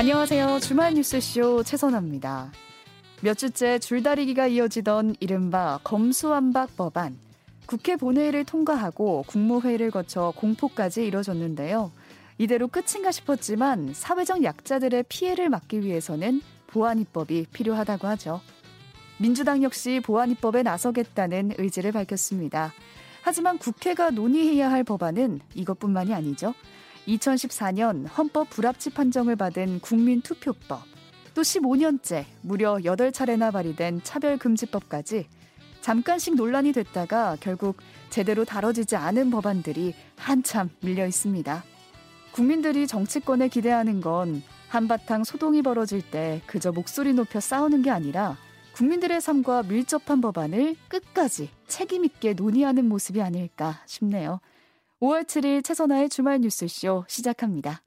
안녕하세요. 주말 뉴스쇼 최선아입니다. 몇 주째 줄다리기가 이어지던 이른바 검수완박 법안. 국회 본회의를 통과하고 국무회의를 거쳐 공포까지 이뤄졌는데요. 이대로 끝인가 싶었지만 사회적 약자들의 피해를 막기 위해서는 보안입법이 필요하다고 하죠. 민주당 역시 보안입법에 나서겠다는 의지를 밝혔습니다. 하지만 국회가 논의해야 할 법안은 이것뿐만이 아니죠. 2014년 헌법 불합치 판정을 받은 국민투표법, 또 15년째 무려 8차례나 발의된 차별금지법까지 잠깐씩 논란이 됐다가 결국 제대로 다뤄지지 않은 법안들이 한참 밀려 있습니다. 국민들이 정치권에 기대하는 건 한바탕 소동이 벌어질 때 그저 목소리 높여 싸우는 게 아니라 국민들의 삶과 밀접한 법안을 끝까지 책임있게 논의하는 모습이 아닐까 싶네요. 5월 7일 최선화의 주말 뉴스쇼 시작합니다.